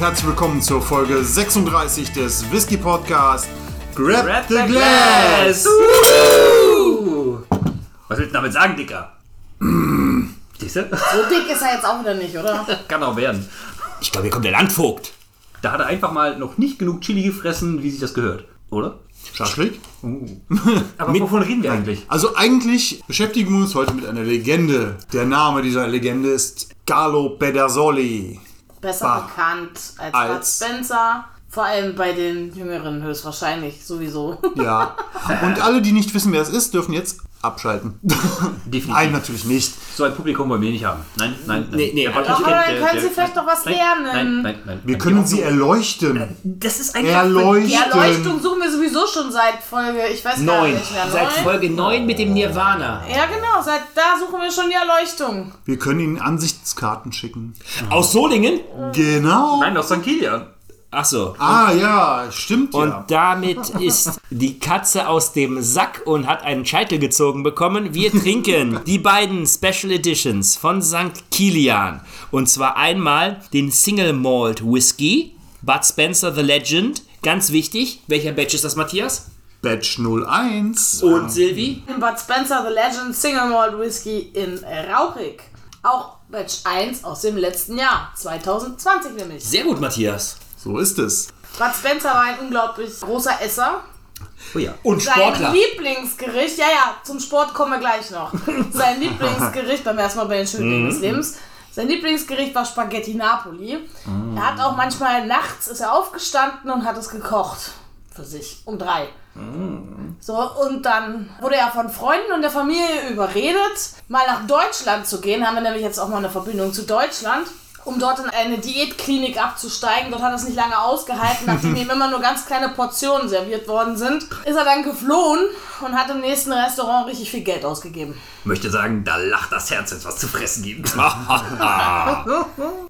Herzlich willkommen zur Folge 36 des Whisky Podcast Grab, Grab the, the Glass. Glass. Was willst du damit sagen, Dicker? So dick ist er jetzt auch wieder nicht, oder? Kann auch werden. Ich glaube, hier kommt der Landvogt. Da hat er einfach mal noch nicht genug Chili gefressen, wie sich das gehört. Oder? Schaschlik. Aber wovon reden wir eigentlich? Also eigentlich beschäftigen wir uns heute mit einer Legende. Der Name dieser Legende ist Carlo Pedersoli. Besser Bah. bekannt als, Als- Bud Spencer. Vor allem bei den Jüngeren höchstwahrscheinlich sowieso. Ja. Und alle, die nicht wissen, wer es ist, dürfen jetzt abschalten. Definitiv. Nein, natürlich nicht. So ein Publikum wollen wir nicht haben. Nein, nein, nein. Nee, nee, Der aber- dann der- können Sie der- vielleicht noch was nein, lernen. Nein, nein, nein. Wir können sie erleuchten. Das ist einfach... Erleuchten. Die Erleuchtung suchen wir sowieso schon seit Folge, ich weiß gar Neun. nicht mehr. Seit? Folge 9 mit dem Nirvana. Ja, genau, seit da suchen wir schon die Erleuchtung. Wir können ihnen Ansichtskarten schicken. Aus Solingen? Genau. Nein, aus St. Kilian. Ach so. Ah ja, stimmt Und ja. damit ist die Katze aus dem Sack und hat einen Scheitel gezogen bekommen. Wir trinken die beiden Special Editions von St. Kilian. Und zwar einmal den Single Malt Whisky, Bud Spencer The Legend. Ganz wichtig. Welcher Batch ist das, Matthias? Batch 01. Und Silvi? Bud Spencer The Legend Single Malt Whisky in Rauchig. Auch Batch 1 aus dem letzten Jahr, 2020 nämlich. Sehr gut, Matthias. So ist es. Bud Spencer war ein unglaublich großer Esser. Oh ja. Und Sein Sportler. Lieblingsgericht, ja, ja, zum Sport kommen wir gleich noch. Sein Lieblingsgericht, beim ersten Mal bei den schönen Dingen des Lebens. Sein Lieblingsgericht war Spaghetti Napoli. Er hat auch manchmal nachts ist er aufgestanden und hat es gekocht. Für sich. Um drei. So, und dann wurde er von Freunden und der Familie überredet, mal nach Deutschland zu gehen. Haben wir nämlich jetzt auch mal eine Verbindung zu Deutschland. Um dort in eine Diätklinik abzusteigen. Dort hat er es nicht lange ausgehalten, nachdem ihm immer nur ganz kleine Portionen serviert worden sind. Ist er dann geflohen und hat im nächsten Restaurant richtig viel Geld ausgegeben. Möchte sagen, da lacht das Herz, wenn es was zu fressen gibt.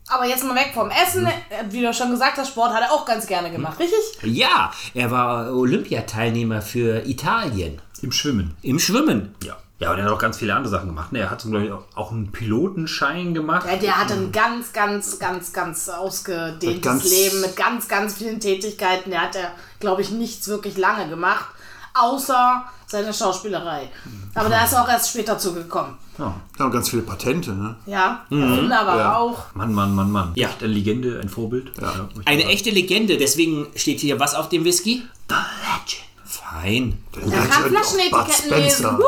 Aber jetzt mal weg vom Essen. Wie du schon gesagt hast, Sport hat er auch ganz gerne gemacht, richtig? Ja, er war Olympiateilnehmer für Italien. Im Schwimmen. Im Schwimmen. Ja. Ja, und er hat auch ganz viele andere Sachen gemacht. Ne, Er hat zum Beispiel auch- auch einen Pilotenschein gemacht. Ja, der hatte ein ganz, ganz, ganz, ganz ausgedehntes Mit ganz- Leben mit ganz, ganz vielen Tätigkeiten. Der hat ja, glaube ich, nichts wirklich lange gemacht, außer seine Schauspielerei. Aber da ist er auch erst später zugekommen. Ja. Ja, und ganz viele Patente, ne? Ja, Erfinder war Ja. auch. Mann, Mann, Mann, Mann. Ja. Echt eine Legende, ein Vorbild. Ja. Eine echte Legende, deswegen steht hier was auf dem Whisky? The Legend. Fein. Er kann Legend of Flaschenetiketten lesen. Wuhu!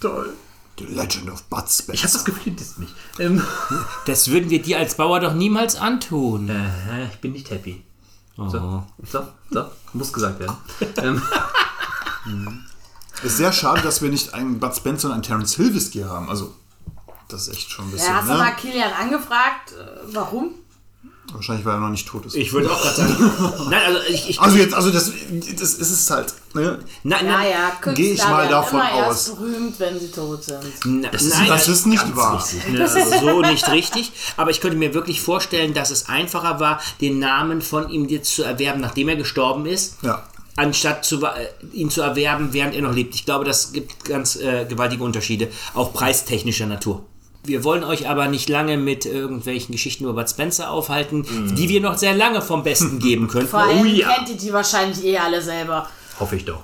Toll. The Legend of Bud Spencer. Ich habe das Gefühl, das ist mich. Ähm, Das würden wir dir als Bauer doch niemals antun. äh, ich bin nicht happy. Oh. So, so, so. Muss gesagt werden. ähm, Ist sehr schade, dass wir nicht einen Bud Spencer und einen Terence Hill Whisky haben. Also, das ist echt schon ein bisschen, Ja, hast du ne? mal Kilian angefragt, äh, warum? Wahrscheinlich, weil er noch nicht tot ist. Ich würde auch gerade sagen. Nein, also ich. ich also jetzt, also das, das ist es halt, ne? nein, Ja, nein, ja, Künstler Geh ich mal davon immer aus. erst berühmt, wenn sie tot sind. na- Das ist- nein, das ist nicht wahr. wichtig, ne? das ist so nicht richtig. Aber ich könnte mir wirklich vorstellen, dass es einfacher war, den Namen von ihm jetzt zu erwerben, nachdem er gestorben ist. Ja. Anstatt zu, äh, ihn zu erwerben, während er noch lebt. Ich glaube, das gibt ganz äh, gewaltige Unterschiede, auch preistechnischer Natur. Wir wollen euch aber nicht lange mit irgendwelchen Geschichten über Bud Spencer aufhalten, die wir noch sehr lange vom Besten geben könnten. Vor allem Oh ja. kennt ihr die wahrscheinlich eh alle selber. hoffe ich doch.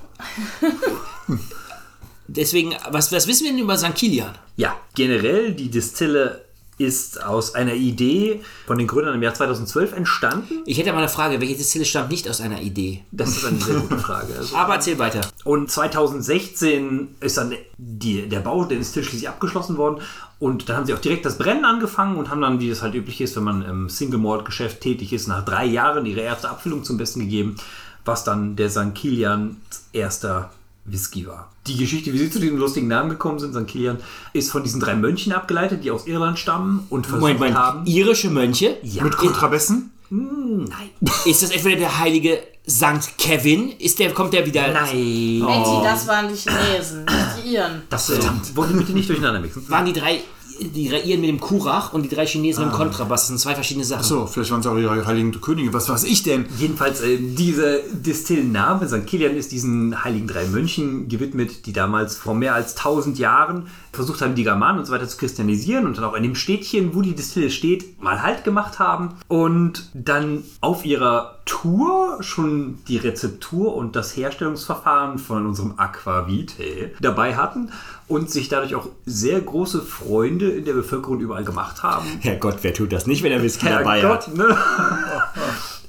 Deswegen, was, was wissen wir denn über St. Kilian? Ja, generell, die Distille ist aus einer Idee von den Gründern im Jahr 2012 entstanden. Ich hätte aber eine Frage, welche Distille stammt nicht aus einer Idee? Das ist eine sehr gute Frage. Also, Aber erzähl weiter. Und 2016 ist dann die, der Bau der Distille schließlich abgeschlossen worden. Und dann haben sie auch direkt das Brennen angefangen und haben dann, wie es halt üblich ist, wenn man im Single Malt Geschäft tätig ist, nach drei Jahren ihre erste Abfüllung zum Besten gegeben, was dann der St. Kilian erster Whisky war. Die Geschichte, wie sie zu diesem lustigen Namen gekommen sind, St. Kilian, ist von diesen drei Mönchen abgeleitet, die aus Irland stammen und versucht Moment, Moment. haben. Irische Mönche? Ja. Mit Kontrabessen? Nein. Ist das entweder der heilige St. Kevin? Ist der, kommt der wieder? Nein. Betty, das waren die Chinesen, nicht die Iren. Das äh, wollen wir bitte nicht durcheinander mixen. Waren die drei die Iren mit dem Kurach und die drei Chinesen mit dem Kontrabass. Das sind zwei verschiedene Sachen. So, vielleicht waren es auch ihre heiligen Könige. Was weiß ich denn? Jedenfalls, äh, dieser Distillenname, St. Kilian, ist diesen heiligen drei Mönchen gewidmet, die damals vor mehr als 1000 Jahren versucht haben, die Germanen und so weiter zu christianisieren und dann auch in dem Städtchen, wo die Distille steht, mal Halt gemacht haben und dann auf ihrer Tour schon die Rezeptur und das Herstellungsverfahren von unserem Aquavite dabei hatten und sich dadurch auch sehr große Freunde in der Bevölkerung überall gemacht haben. Herrgott, wer tut das nicht, wenn er Whisky Herrgott, ne?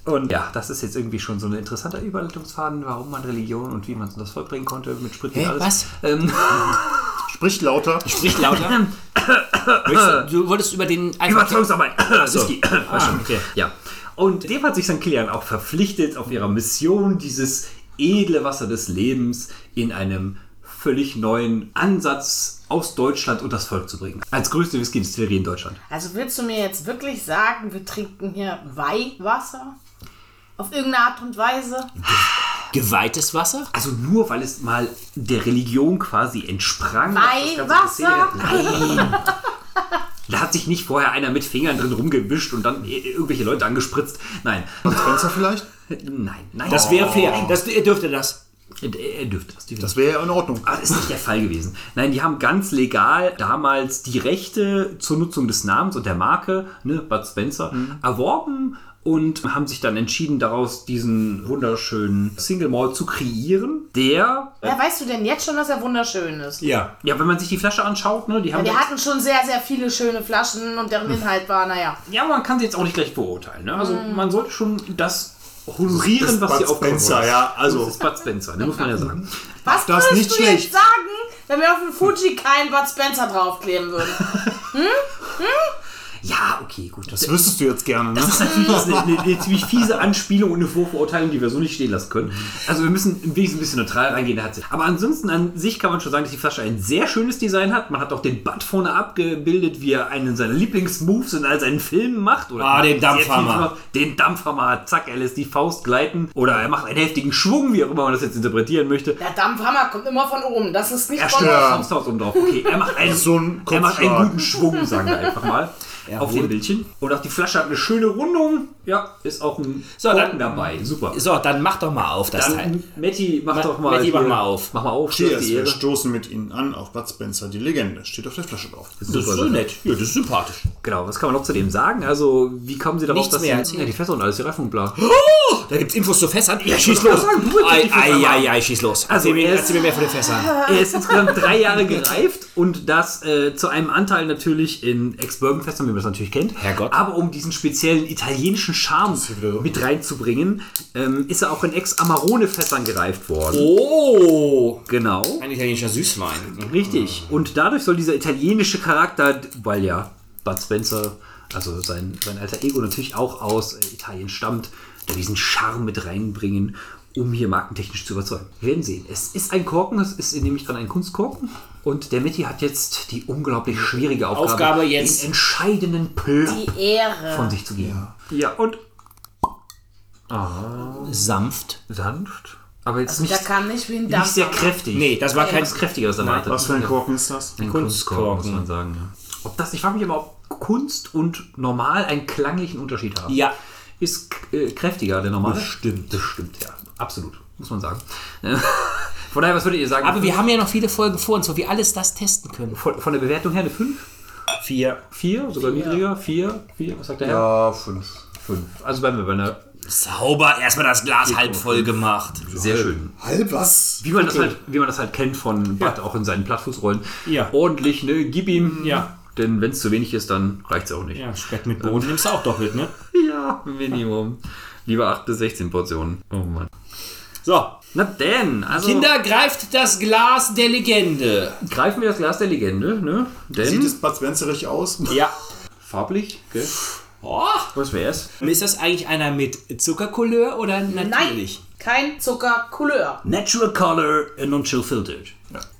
Und ja, das ist jetzt irgendwie schon so ein interessanter Überleitungsfaden, warum man Religion und wie man es in das Volk bringen konnte mit Sprit und Hä, alles. was? Ähm, Sprich lauter. Sprich lauter. Du, du wolltest über den Überzeugungsarbeit. Whisky. Schon, okay. Ja. Und dem hat sich St. Kilian auch verpflichtet, auf ihrer Mission dieses edle Wasser des Lebens in einem völlig neuen Ansatz aus Deutschland und das Volk zu bringen. Als größte Whisky-Distillerie in Deutschland. Also willst du mir jetzt wirklich sagen, wir trinken hier Weihwasser? Auf irgendeine Art und Weise? Geweihtes Wasser? Also nur, weil es mal der Religion quasi entsprang. Weihwasser? Nein. Da hat sich nicht vorher einer mit Fingern drin rumgewischt und dann irgendwelche Leute angespritzt. Nein. Spencer vielleicht? Nein, nein. Das wäre fair. Das, er dürfte das. Er dürfte das. Das wäre ja in Ordnung. Aber das ist nicht der Fall gewesen. Nein, die haben ganz legal damals die Rechte zur Nutzung des Namens und der Marke, ne, Bud Spencer, erworben und haben sich dann entschieden, daraus diesen wunderschönen Single Malt zu kreieren, der, Ja, weißt du denn jetzt schon, dass er wunderschön ist? Ja. ja, wenn man sich die Flasche anschaut, ne, die haben Wir hatten schon sehr, sehr viele schöne Flaschen und deren Inhalt war, naja. Ja, man kann sie jetzt auch nicht gleich beurteilen. Ne? Also man sollte schon das honorieren, was sie aufgenommen Spencer, haben. ja, also- Das ist Bud Spencer, ne, muss man ja sagen. Was das würdest nicht du schlecht. jetzt sagen, wenn wir auf dem Fuji keinen Bud Spencer draufkleben würden? Ja, okay, gut. Das wüsstest du jetzt gerne, ne? Das ist natürlich eine, eine, eine ziemlich fiese Anspielung und eine Vorverurteilung, die wir so nicht stehen lassen können. Also wir müssen ein bisschen, ein bisschen neutral reingehen. Aber ansonsten an sich kann man schon sagen, dass die Flasche ein sehr schönes Design hat. Man hat auch den Butt vorne abgebildet, wie er einen seiner Lieblingsmoves in all seinen Filmen macht. Oder Ah, den Dampfhammer. Den Dampfhammer, zack, er lässt die Faust gleiten. Oder er macht einen heftigen Schwung, wie auch immer man das jetzt interpretieren möchte. Der Dampfhammer kommt immer von oben. Das ist nicht Er von ja. Faust aus oben drauf. Okay, er macht einen, So ein er macht einen guten Schwung, sagen wir einfach mal. Auf dem Bildchen. Und auch die Flasche hat eine schöne Rundung. Ja, ist auch ein So, Korken dann- dabei. Super. So, dann mach doch mal auf das Teil. Dann, Matti, mach Ma- doch mal. Matti, mach mal auf. Mach mal auf. Cheers, wir Ehre. stoßen mit Ihnen an auf Bud Spencer, die Legende. Steht auf der Flasche drauf. Das ist so nett. Ja, das ist sympathisch. Genau, was kann man noch zu dem sagen? Also, wie kommen Sie darauf, Nichts dass mehr. Sie, ja, die Fässer und alles, die Reifen und bla. Da gibt's Infos zu Fässern. Ja, schieß los. Ei, ei, ei, schieß los. Also, erzähl, mir, er ist- erzähl mir mehr von den Fässern. Er ist insgesamt drei Jahre gereift und das äh, zu einem Anteil natürlich in Ex-Bourbon-Fässern, wie man das natürlich kennt. Herrgott. Aber um diesen speziellen italienischen Charme mit reinzubringen, ähm, ist er auch in Ex-Amarone-Fässern gereift worden. Oh, Genau. ein italienischer Süßwein. Richtig. Und dadurch soll dieser italienische Charakter, weil ja Bud Spencer, also sein, sein alter Ego natürlich auch aus äh, Italien stammt, da diesen Charme mit reinbringen, um hier markentechnisch zu überzeugen. Wir werden sehen. Es ist ein Korken, es ist nämlich dran ein Kunstkorken. Und der Mitty hat jetzt die unglaublich schwierige Aufgabe, Aufgabe jetzt- den entscheidenden Plot Die Ehre. von sich zu geben. Ja, und Sanft. sanft, aber jetzt Also, der nicht, kam nicht wie ein nicht sehr kräftig. Nee, das war kein- Etwas kräftigeres erwartet. Was für ein Korken ist das? Ein Kunstkorken. Kunstkorken, muss man sagen. Ja. Ob das, ich frage mich immer, ob Kunst und normal einen klanglichen Unterschied haben. Ja. Ist äh, kräftiger, der normale? Bestimmt. Bestimmt, ja. Absolut, muss man sagen. Von daher, was würdet ihr sagen? Aber wir haben ja noch viele Folgen vor uns, wo wir alles das testen können. von, von der Bewertung her eine 5? Vier. 4? Sogar niedriger? 4? 4? Was sagt der Herr? Ja, fünf. 5. Also bleiben wir bei einer Sauber, erstmal das Glas halb voll gemacht. sehr schön. Halb was? Wie man, das halt, wie man das halt kennt von Bud, auch in seinen Plattfußrollen. Ja. Ordentlich, ne? Gib ihm. Ja. Denn wenn es zu wenig ist, dann reicht es auch nicht. Ja, Speck mit Boden nimmst du auch doppelt, ne? Ja, Minimum. Lieber 8 bis 16 Portionen. Oh Mann. So, Na denn, also Kinder, greift das Glas der Legende. greifen wir das Glas der Legende, ne? Denn Sieht es Bud Spencerig aus? Ja. farblich, gell? Oh. Was wär's? Ist das eigentlich einer mit Zuckercouleur oder Nein, natürlich? kein Zuckercouleur. Natural Color and Non-Chill Filtered.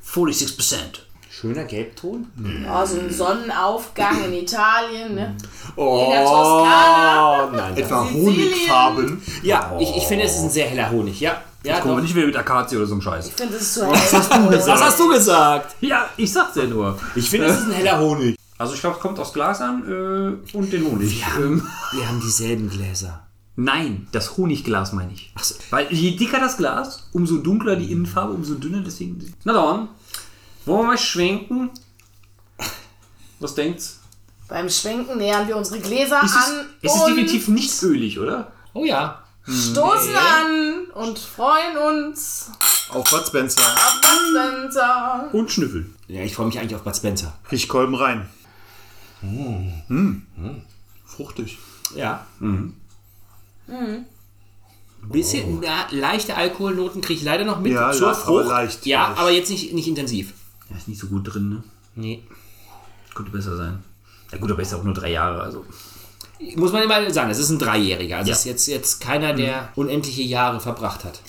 46%. Schöner Gelbton. Oh, so ein Sonnenaufgang in Italien, ne? Oh, In der Toskana. Oh, nein. etwa. Honigfarben. Ja, ich, ich finde, es ist ein sehr heller Honig. Ja, ja Guck mal, doch. nicht wieder mit Akazie oder so ein Scheiß. Ich finde, das ist zu hell. Was hast du gesagt? Ja, ich sag's ja nur. Ich finde, es ist ein heller Honig. Also ich glaube, es kommt aus Glasern äh, und den Honig. Ja. Ähm, Wir haben dieselben Gläser. nein, das Honigglas meine ich. Ach so. Weil je dicker das Glas, umso dunkler die Innenfarbe, umso dünner. Deswegen. Na dann, wollen wir mal schwenken? Was denkt's? Beim Schwenken nähern wir unsere Gläser Ist es, an es ist definitiv nicht ölig, oder? Oh ja. stoßen an und freuen uns Auf Bud Spencer. auf das Spencer. Und schnüffeln. Ja, ich freue mich eigentlich auf Bud Spencer. Riech Kolben rein. Hm. Fruchtig. Ja. Mhm. Bisschen na, leichte Alkoholnoten kriege ich leider noch mit Ja, zur Frucht. leicht, ja, leicht. aber jetzt nicht, nicht intensiv. Ja, ist nicht so gut drin, ne? Nee. Könnte besser sein. Ja gut, aber ist ja auch nur drei Jahre, also. Muss man immer sagen, es ist ein Dreijähriger. Also Ja. es ist jetzt, jetzt keiner, der unendliche Jahre verbracht hat.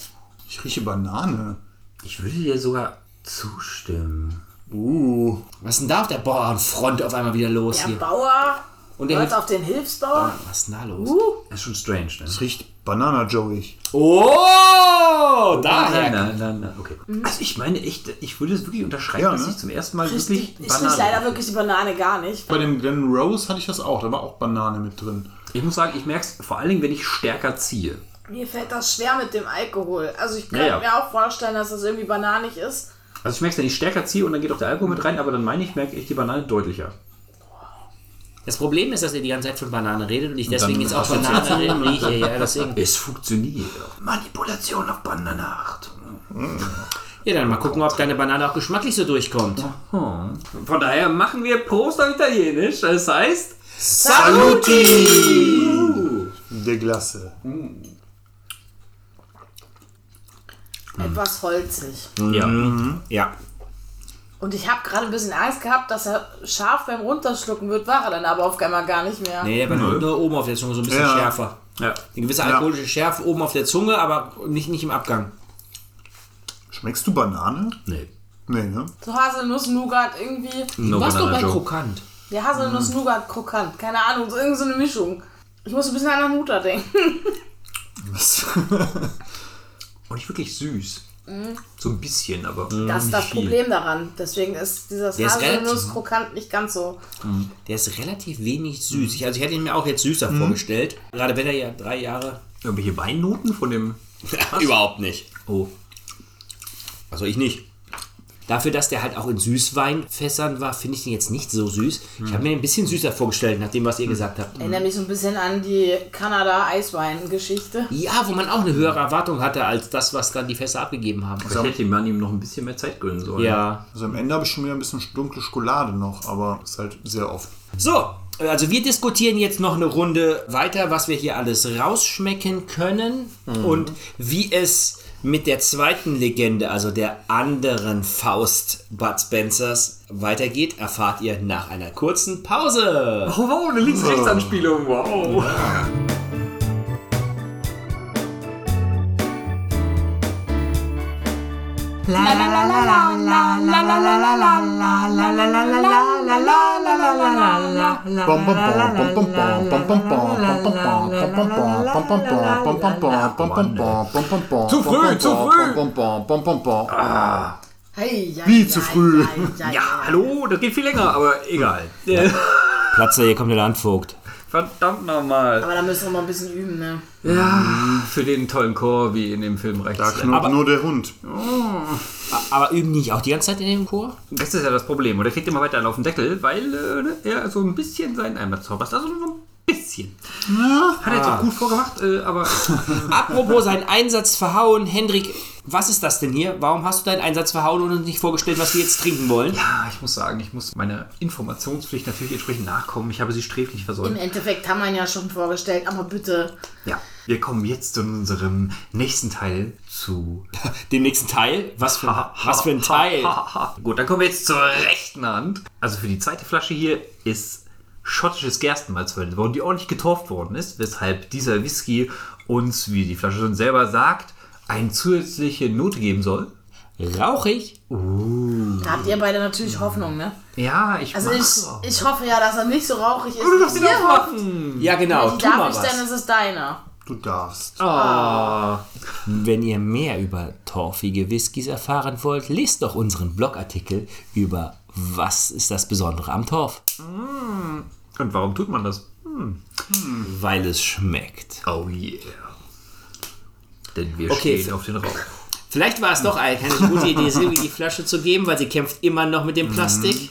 Ich rieche Banane. Ich würde dir sogar zustimmen. Uh. Was ist denn da auf der Bauernfront auf einmal wieder los Der hier? Bauer Und der hört auf den Hilfsbauer. Was ist denn da los? Uh, Das ist schon strange, ne? Es riecht Banana-Joey. Oh, daher. Nein, nein, nein, nein, okay. Also ich meine echt, ich würde es wirklich unterschreiben, Ja, dass ne? ich zum ersten Mal ich wirklich ich rieche leider wirklich die Banane gar nicht. Bei dem Glen Rose hatte ich das auch. Da war auch Banane mit drin. Ich muss sagen, ich merke es vor allen Dingen, wenn ich stärker ziehe. Mir fällt das schwer mit dem Alkohol. Also ich kann Ja, ja. mir auch vorstellen, dass das irgendwie bananig ist. Also ich merke es, wenn ich stärker ziehe und dann geht auch der Alkohol mit rein, aber dann meine ich, merke ich die Banane deutlicher. Das Problem ist, dass ihr die ganze Zeit von Banane redet und ich deswegen jetzt auch Banane reden rieche. Ja, deswegen. Es funktioniert. Manipulation auf Bananacht. Ja, dann mal gucken, ob deine Banane auch geschmacklich so durchkommt. Von daher machen wir Prost auf Italienisch. Das heißt, Saluti! Der Glasse. Etwas holzig. ja. Ja. Und ich habe gerade ein bisschen Angst gehabt, dass er scharf beim Runterschlucken wird, war er dann aber auf einmal gar nicht mehr. Nee, der war nur, nur oben auf der Zunge so ein bisschen Ja. schärfer. ja. Eine gewisse alkoholische Schärfe oben auf der Zunge, aber nicht, nicht im Abgang. Schmeckst du Banane? Nee. Nee, ne? So Haselnuss-Nougat irgendwie. No Was doch bei Joe. krokant. Ja, Haselnuss-Nougat krokant. Keine Ahnung, so irgendwie so eine Mischung. Ich muss ein bisschen an Hanuta denken. Was? Und nicht wirklich süß. So ein bisschen, aber. Das ist das viel. Problem daran. Deswegen ist dieses Haselnuss-krokant nicht ganz so. Der ist relativ wenig süß. Ich, also ich hätte ihn mir auch jetzt süßer vorgestellt. Gerade wenn er ja drei Jahre. Irgendwelche Weinnoten von dem. Überhaupt nicht. Oh. Also ich nicht. Dafür, dass der halt auch in Süßweinfässern war, finde ich den jetzt nicht so süß. Ich habe mir den ein bisschen süßer vorgestellt, nach dem, was ihr gesagt habt. Erinnert mich so ein bisschen an die Kanada-Eiswein-Geschichte. Ja, wo man auch eine höhere Erwartung hatte, als das, was dann die Fässer abgegeben haben. Vielleicht hätte man ihm noch ein bisschen mehr Zeit gönnen sollen. Ja. Also am Ende habe ich schon wieder ein bisschen dunkle Schokolade noch, aber ist halt sehr oft. So, also wir diskutieren jetzt noch eine Runde weiter, was wir hier alles rausschmecken können und wie es mit der zweiten Legende, also der anderen Faust Bud Spencers, weitergeht, erfahrt ihr nach einer kurzen Pause. Oh, wow, eine Links-Rechts-Anspielung. Wow. Bom, Zu früh, zu früh. Hey, ja, Wie ja, zu früh. Ja, hallo, das geht viel länger, aber egal. Äh, Platzer, hier kommt der Landvogt. Verdammt nochmal. Aber da müssen wir mal ein bisschen üben, ne? Ja, für den tollen Chor wie in dem Film reicht Da knurrt nur der Hund. Aber üben die nicht auch die ganze Zeit in dem Chor? Das ist ja das Problem. Und er kriegt immer weiter einen auf den Deckel, weil äh, ne, er so ein bisschen seinen Einsatz zaubert. Also so ein bisschen. Hat er jetzt auch gut vorgemacht, äh, aber Apropos seinen Einsatz verhauen, Hendrik, was ist das denn hier? Warum hast du deinen Einsatz verhauen und uns nicht vorgestellt, was wir jetzt trinken wollen? ja, ich muss sagen, ich muss meiner Informationspflicht natürlich entsprechend nachkommen. Ich habe sie sträflich Im versäumt. Endeffekt haben wir ihn ja schon vorgestellt, aber bitte. Ja, wir kommen jetzt zu unserem nächsten Teil zu Den nächsten Teil? Was für, was für ein Teil? Gut, dann kommen wir jetzt zur rechten Hand. Also für die zweite Flasche hier ist schottisches Gerstenmalz verwendet worden, die ordentlich getorft worden ist, weshalb dieser Whisky uns, wie die Flasche schon selber sagt, eine zusätzliche Note geben soll. Rauchig? Da habt ihr beide natürlich Hoffnung, ne? Ja, ich Also ich, ich hoffe ja, dass er nicht so rauchig ist. Du darfst ihn hofft. aufmachen. Ja, genau. Die Tu mal darf ich, denn was. ist es deiner. Du darfst. Ah, Wenn ihr mehr über torfige Whiskys erfahren wollt, lest doch unseren Blogartikel über Was ist das Besondere am Torf? Und warum tut man das? Weil es schmeckt. Oh yeah. Denn wir Okay. stehen auf den Rauch. Vielleicht war es doch eine keine gute Idee, Silvi die Flasche zu geben, weil sie kämpft immer noch mit dem Plastik.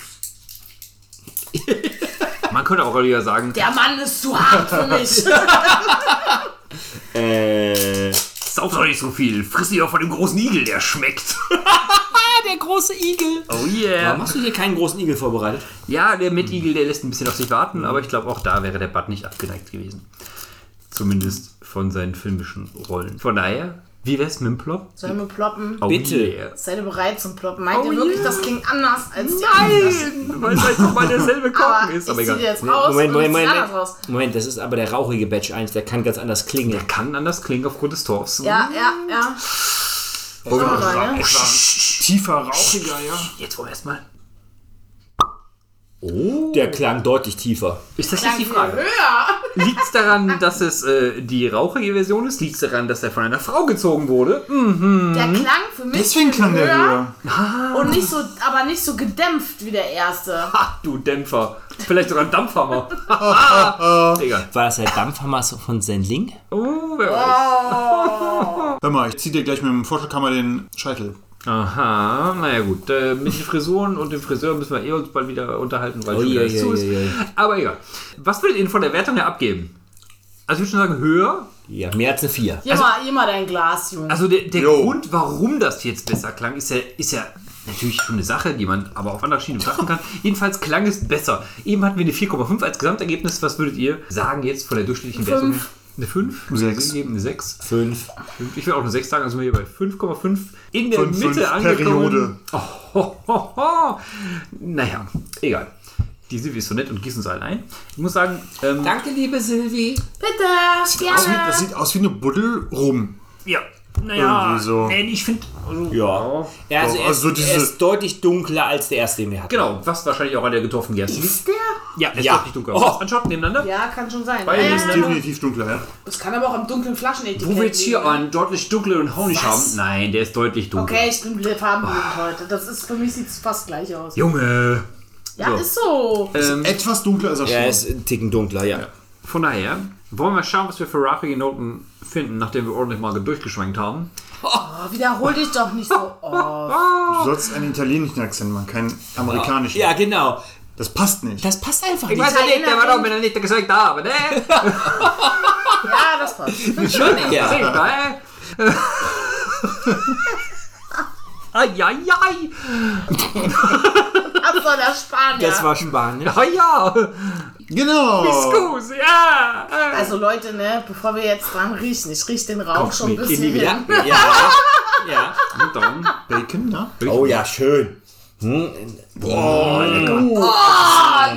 Man könnte auch wieder sagen, Der Mann ist zu hart für mich. Äh. sauf doch nicht so viel. Friss dich doch von dem großen Igel, der schmeckt. Ah, der große Igel. Oh yeah. Warum hast du hier keinen großen Igel vorbereitet? Ja, der Mitigel, der lässt ein bisschen auf sich warten, aber ich glaube, auch da wäre der Bud nicht abgeneigt gewesen. Zumindest von seinen filmischen Rollen. Von daher, wie wär's mit dem Plop? Sollen wir ploppen? Oh Bitte. Yeah. Seid ihr bereit zum Ploppen? Meint Oh ihr wirklich, yeah. das klingt anders als die? Nein, weil es halt nochmal derselbe Aber Korken ist. ich Aber dir egal. jetzt raus Moment, und Moment, ich Moment. Moment. Moment, das ist aber der rauchige Batch 1, der kann ganz anders klingen. Kann anders klingen aufgrund des Torfs. Ja, ja, ja. Wir mal, ne? Tiefer, rauchiger, ja. Jetzt wollen wir erstmal. Der klang deutlich tiefer. Ist das jetzt die Frage? höher. Liegt es daran, dass es äh, die rauchige Version ist? Liegt es daran, dass er von einer Frau gezogen wurde? Hm. Der klang für mich Deswegen klang der höher. Und nicht so, aber nicht so gedämpft wie der erste. Ha, du Dämpfer. Vielleicht sogar ein Dampfhammer. War das der Dampfhammer so von Sendling? Oh, wer weiß. Hör mal, ich zieh dir gleich mit dem Vorschlaghammer den Scheitel. Aha, naja gut. Äh, mit den Frisuren und dem Friseur müssen wir eh uns bald wieder unterhalten, weil schon Ui, alles ui, zu ist. ui. Aber egal. Was würdet ihr denn von der Wertung her abgeben? Also ich würde schon sagen, höher. Ja, mehr als eine 4. Hier, mal, hier mal dein Glas, Junge. Also der, der. Grund, warum das jetzt besser klang, ist ja, ist ja natürlich schon eine Sache, die man aber auf andere Schienen betrachten kann. Jedenfalls klang es besser. Eben hatten wir eine 4,5 als Gesamtergebnis. Was würdet ihr sagen jetzt von der durchschnittlichen. Wertung? Eine 5? Sechs. Eine 6? 5. Ich will auch eine 6 sagen, also sind wir hier bei 5,5 in der Fünf, Mitte fünf angekommen. Periode. Oh, ho, ho, ho. Naja, egal. Die Silvi ist so nett und gießt uns allen ein. Ich muss sagen, ähm, Danke, liebe Silvi. Bitte, Aus wie, das sieht aus wie eine Buddel rum. ja, naja, Irgendwie so. nee, ich finde, also, Ja. Er, also, Doch, er, also ist, diese- er ist deutlich dunkler als der erste, den wir hatten. Genau, was wahrscheinlich auch an der getroffenen Gerste. Ist der? Ja, er ist Ja. deutlich dunkler. Oh. Anschaut nebeneinander. Ja, kann schon sein. Beide ja, ja, sind ja. Definitiv dunkler, ja. Das kann aber auch im dunklen Flaschenetikett Wo wir jetzt hier einen deutlich dunkleren Honig Was? haben. Nein, der ist deutlich dunkler. Okay, ich bin farbenblind heute. Das ist, für mich sieht es fast gleich aus. Junge. Ja, So. ist so. Ähm, Etwas dunkler ist er schon. Er ist ein Ticken dunkler, ja. von daher wollen wir mal schauen, was wir für rauchige Noten finden, nachdem wir ordentlich mal durchgeschwenkt haben. Oh, wiederhol dich doch nicht so. Oh. Du sollst einen italienischen Akzent machen, keinen amerikanischen. Ja, genau. Das passt nicht. Das passt einfach Ich nicht. weiß ja nicht, der war doch, wenn er nicht gesagt habe, ne? Ja, das passt. Schon, ja. Eieiei! Das war der Spanier. Das war Spanisch. Ah ja! Genau. Scusi, ja! also Leute, ne, bevor wir jetzt dran riechen, ich riech den Rauch schon ein bisschen hin. Ja, ja. ja. Und dann. Bacon, ja? Oh ja, schön. Hm. Oh,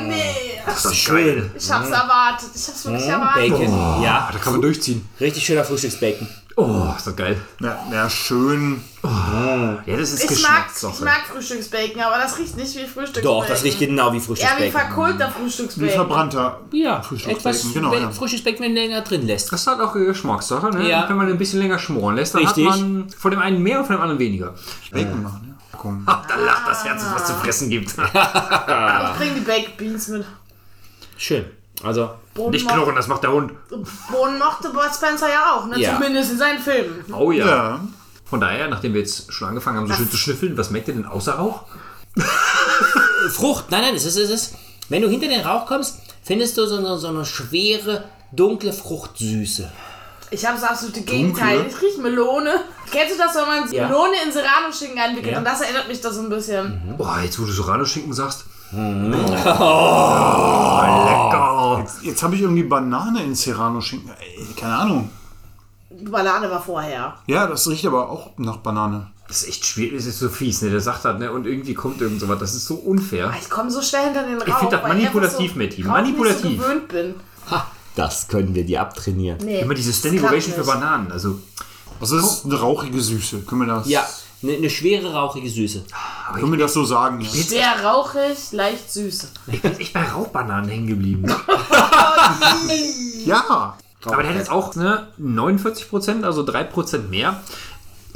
nee. Das ist schön. Ich hab's erwartet. Ich hab's wirklich erwartet. Bacon. Ja, Da kann man durchziehen. richtig schöner Frühstücksbacon. Oh, ist doch geil. Ja, ja schön. Ja, das ist Ich mag, Geschmackssache. ich mag Frühstücksbacon, aber das riecht nicht wie Frühstücksbacon. Doch, das riecht genau wie Ja, wie Frühstücksbacon. verkohlter Wie Frühstücksbacon. verbrannter. Ja, Frühstücksbacon, etwas genau, wenn ja. Frühstücksbacon, wenn länger drin lässt. Das halt auch Geschmackssache, ne? Ja. Wenn man ein bisschen länger schmoren lässt, dann Richtig. hat man von dem einen mehr und von dem anderen weniger. Bacon machen, ja. Komm. Ach, da lacht das Herz, was zu fressen gibt. Ich bring die Baked Beans mit. Schön. Also, Bohnen, Nicht knurren, das macht der Hund. Bohnen mochte Bud Spencer ja auch, ne? Ja. Zumindest in seinen Filmen. Oh ja. Ja. Von daher, nachdem wir jetzt schon angefangen haben, so schön zu schnüffeln, was merkt ihr denn außer Rauch? Frucht. Nein, nein, es ist, es ist. Wenn du hinter den Rauch kommst, findest du so eine, so eine schwere, dunkle Fruchtsüße. Ich habe das absolute Gegenteil. Ich riech Melone. Kennst du das, wenn man Ja. Melone in Serrano-Schinken einwickelt? Ja. Und das erinnert mich da so ein bisschen. Boah, jetzt wo du Serrano-Schinken sagst. Oh, lecker. Jetzt habe ich irgendwie Banane in Serrano-Schinken. Ey, Keine Ahnung. Die Banane war vorher. Ja, das riecht aber auch nach Banane. Das ist echt schwierig, das ist so fies, ne? Der sagt halt, ne? Und irgendwie kommt irgend sowas. Das ist so unfair. Ich komme so schnell hinter den Rauch. Ich find das ich manipulativ, einfach Matti, manipulativ. Nicht so gewöhnt bin. Ha, das können wir dir abtrainieren. Nee, Immer diese das Standing Ovation für. Bananen. Also, Das ist eine rauchige Süße. Können wir das, Ja, eine, eine schwere, rauchige Süße. können wir das so sagen? Ja. Sehr rauchig, leicht süß. ich bin echt bei Rauchbananen hängen geblieben. ja. Aber der hat jetzt auch ne, 49%, also 3% mehr.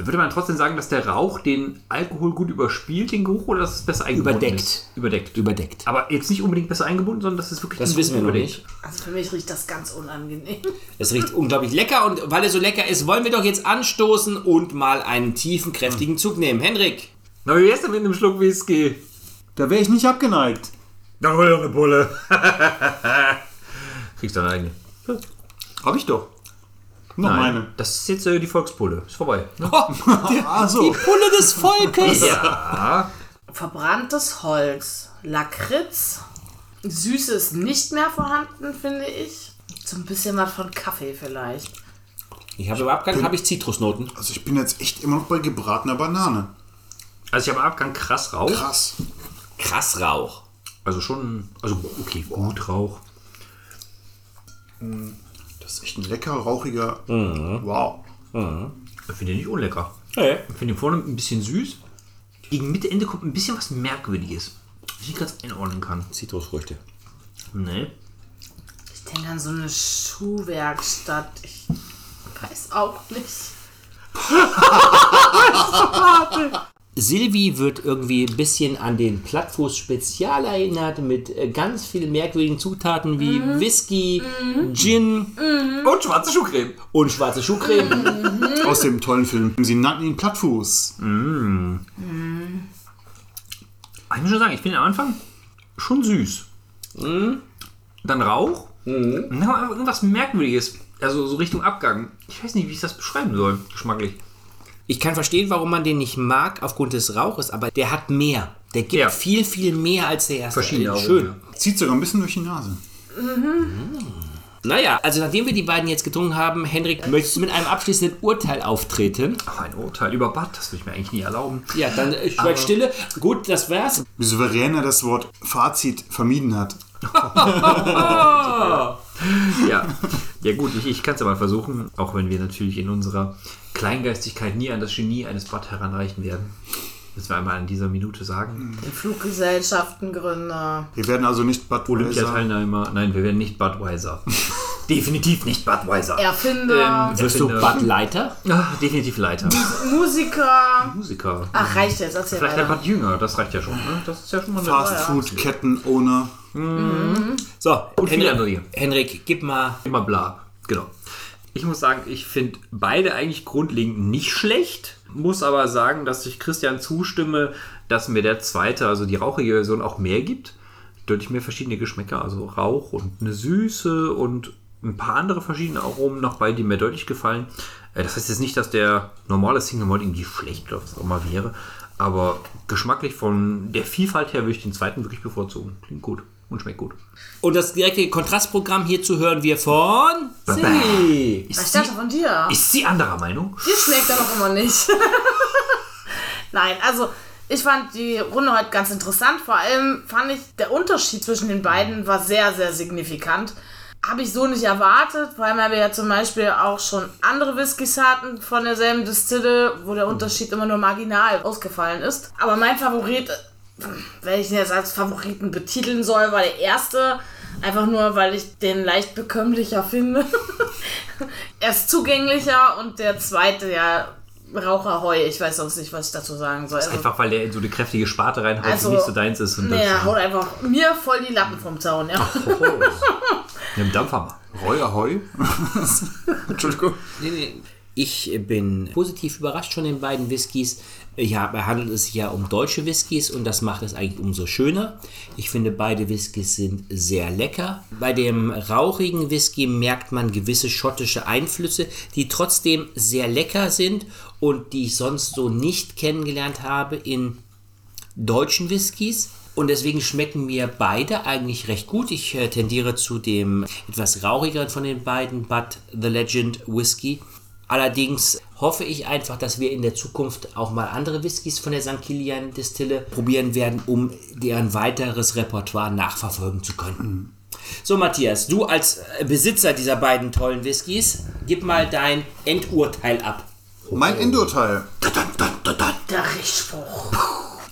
Würde man trotzdem sagen, dass der Rauch den Alkohol gut überspielt, den Geruch, oder dass es besser eingebunden Überdeckt. ist? Überdeckt. Überdeckt. Aber jetzt nicht unbedingt besser eingebunden, sondern das ist wirklich Das wissen wir noch nicht. Also für mich riecht das ganz unangenehm. Es riecht unglaublich lecker und weil er so lecker ist, wollen wir doch jetzt anstoßen und mal einen tiefen, kräftigen Zug nehmen. Henrik, Na, wie wär's denn mit einem Schluck Whisky? Da wäre ich nicht abgeneigt. Dann hol doch eine Bulle. Kriegst du deine eigene. Hab ich doch. Noch meine. Das ist jetzt äh, die Volkspulle. Ist vorbei. Ne? Ah, so. Pulle des Volkes. Ja. Verbranntes Holz, Lakritz, Süße ist nicht mehr vorhanden, finde ich. So ein bisschen was von Kaffee vielleicht. Ich habe im Abgang habe ich Zitrusnoten. Also ich bin jetzt echt immer noch bei gebratener Banane. Also ich habe am Abgang krass Rauch. Krass. Krass Rauch. Also schon, also okay, gut Rauch. Das ist echt ein lecker, rauchiger. Wow. Ich finde den nicht unlecker. Hey. Ich finde den vorne ein bisschen süß. Gegen Mitte, Ende kommt ein bisschen was Merkwürdiges. Was ich nicht ganz einordnen kann. Zitrusfrüchte. Nee. Ich denke an so eine Schuhwerkstatt. Ich weiß auch nicht. Silvi wird irgendwie ein bisschen an den Plattfuß Spezial erinnert mit äh, ganz vielen merkwürdigen Zutaten wie Whisky, Gin Und schwarze Schuhcreme. und schwarze Schuhcreme. Aus dem tollen Film. Sie nannten ihn Plattfuß. Ich muss schon sagen, ich finde am Anfang schon süß. Dann Rauch. Und dann irgendwas Merkwürdiges. Also so Richtung Abgang. Ich weiß nicht, wie ich das beschreiben soll, geschmacklich. Ich kann verstehen, warum man den nicht mag aufgrund des Rauches, aber der hat mehr. Der gibt Ja. viel, viel mehr als der erste. Verschiedene Aromen, Schön. ja. Zieht sogar ein bisschen durch die Nase. Naja, also nachdem wir die beiden jetzt getrunken haben, Henrik, möchtest du mit einem abschließenden Urteil auftreten? Ach, ein Urteil über Bad, das würde ich mir eigentlich nie erlauben. Ja, dann äh, schweig Stille. Gut, das war's. Wie souverän er das Wort Fazit vermieden hat. Ja, ja gut, ich, ich kann es mal versuchen, auch wenn wir natürlich in unserer Kleingeistigkeit nie an das Genie eines Bad heranreichen werden. Das wir einmal in dieser Minute sagen. Den Fluggesellschaftengründer. Wir werden also nicht Budweiser. Olympiateilnehmer, nein, wir werden nicht Budweiser. definitiv nicht Budweiser. Erfinder, Ähm, Wirst du Erfinder. Bud Leiter? Ah, definitiv Leiter. Musiker. Musiker. Ach, reicht jetzt, erzähl Vielleicht ein weiter. Bad Jünger, das reicht ja schon. Ne? Das ist ja schon mal eine Fastfood-Ketten-Owner. So, Und Henrik. Henrik, gib mal. Immer bla. Genau. Ich muss sagen, ich finde beide eigentlich grundlegend nicht schlecht. Muss aber sagen, dass ich Christian zustimme, dass mir der zweite, also die rauchige Version, auch mehr gibt. Deutlich mehr verschiedene Geschmäcker, also Rauch und eine Süße und ein paar andere verschiedene Aromen noch bei, die mir deutlich gefallen. Äh, Das heißt jetzt nicht, dass der normale Single Malt irgendwie schlecht oder was auch immer wäre, aber geschmacklich von der Vielfalt her würde ich den zweiten wirklich bevorzugen. Klingt gut und schmeckt gut. Und das direkte Kontrastprogramm hierzu hören wir von Silvi. Ich dachte von dir. Ist sie anderer Meinung? Dir schmeckt er doch immer nicht. Nein, also ich fand die Runde heute ganz interessant. Vor allem fand ich, der Unterschied zwischen den beiden war sehr, sehr signifikant. Habe ich so nicht erwartet, vor allem weil wir ja zum Beispiel auch schon andere Whiskys hatten von derselben Distille, wo der Unterschied immer nur marginal ausgefallen ist. Aber mein Favorit, wenn ich ihn jetzt als Favoriten betiteln soll, war der erste. Einfach nur, weil ich den leicht bekömmlicher finde. er ist zugänglicher und der zweite, ja, Raucherheu. Ich weiß sonst nicht, was ich dazu sagen soll. Also, Einfach weil der in so eine kräftige Sparte reinhaut, Also, die nicht so deins ist. Und nee, er das, haut einfach mir voll die Lappen vom Zaun, ja. Ja, im Dampfhammer. Reuer Heu. Entschuldigung. Nee, nee. Ich bin positiv überrascht von den beiden Whiskys. Ja, handelt es sich ja um deutsche Whiskys und das macht es eigentlich umso schöner. Ich finde, beide Whiskys sind sehr lecker. Bei dem rauchigen Whisky merkt man gewisse schottische Einflüsse, die trotzdem sehr lecker sind und die ich sonst so nicht kennengelernt habe in deutschen Whiskys. Und deswegen schmecken mir beide eigentlich recht gut. Ich äh, tendiere zu dem etwas rauchigeren von den beiden, But the Legend Whisky. Allerdings hoffe ich einfach, dass wir in der Zukunft auch mal andere Whiskys von der St. Kilian Distille probieren werden, um deren weiteres Repertoire nachverfolgen zu können. So, Matthias, du als Besitzer dieser beiden tollen Whiskys, gib mal dein Endurteil ab. Mein Endurteil. Der Richtspruch.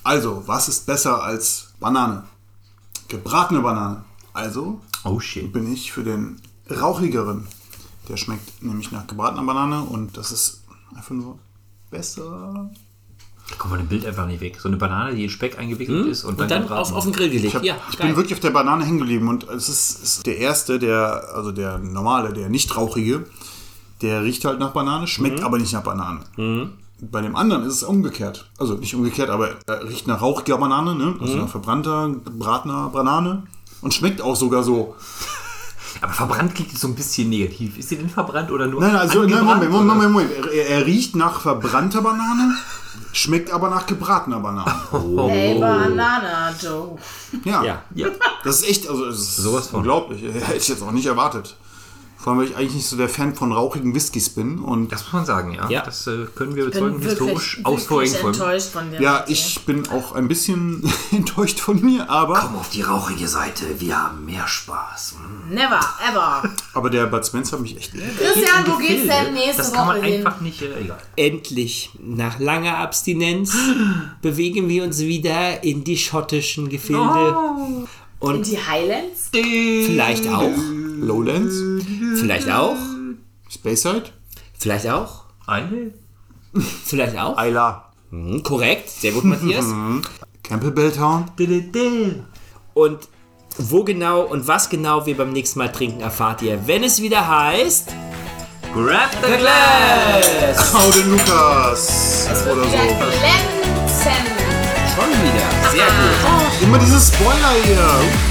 Also, was ist besser als Banane? Gebratene Banane. Also Oh shit. bin ich für den rauchigeren. Der schmeckt nämlich nach gebratener Banane und das ist einfach nur besser. Da kommt man dem Bild einfach nicht weg. So eine Banane, die in Speck eingewickelt ist und, Hm? Und dann gebraten. auf, auf den Grill gelegt. Ich, hab, ja, ich bin wirklich auf der Banane hängen geblieben und es ist, ist der erste, der, also der normale, der nicht rauchige, der riecht halt nach Banane, schmeckt aber nicht nach Banane. Bei dem anderen ist es umgekehrt. Also nicht umgekehrt, aber er riecht nach rauchiger Banane, ne? also nach verbrannter, gebratener Banane und schmeckt auch sogar so. Aber verbrannt klingt jetzt so ein bisschen negativ. Ist sie denn verbrannt oder nur Nein, nein, also, nein, Moment, Moment? Moment, Moment. Er, er riecht nach verbrannter Banane, schmeckt aber nach gebratener Banane. Hey, Banana Joe. Ja, Ja. Ja. das ist echt, also es ist Sowas von. unglaublich. Hätte ich jetzt auch nicht erwartet. Vor allem, weil ich eigentlich nicht so der Fan von rauchigen Whiskys bin. Und Das muss man sagen, ja. Ja. Das äh, können wir Ich bezeugen, bin historisch wirklich, aus vorigen wirklich Folgen. enttäuscht von dir. ja, Martin. ich bin auch ein bisschen enttäuscht von mir, aber, Komm auf die rauchige Seite, wir haben mehr Spaß. Hm. Never, ever. aber der Bud Spencer hat mich echt. Christian, wo geht's denn nächste Das kann man Woche hin? einfach nicht, äh, egal. Endlich, nach langer Abstinenz, bewegen wir uns wieder in die schottischen Gefilde. In Und die Highlands? vielleicht auch, Lowlands, vielleicht auch, Speyside, vielleicht auch, Eine? vielleicht auch. Isla, Hm, korrekt, sehr gut, Matthias. Campbell Town. Und wo genau und was genau wir beim nächsten Mal trinken, erfahrt ihr, wenn es wieder heißt. Grab the Glass! Hau den Lukas! Wird Oder so. glänzen. Schon wieder, sehr gut. Immer diese Spoiler hier.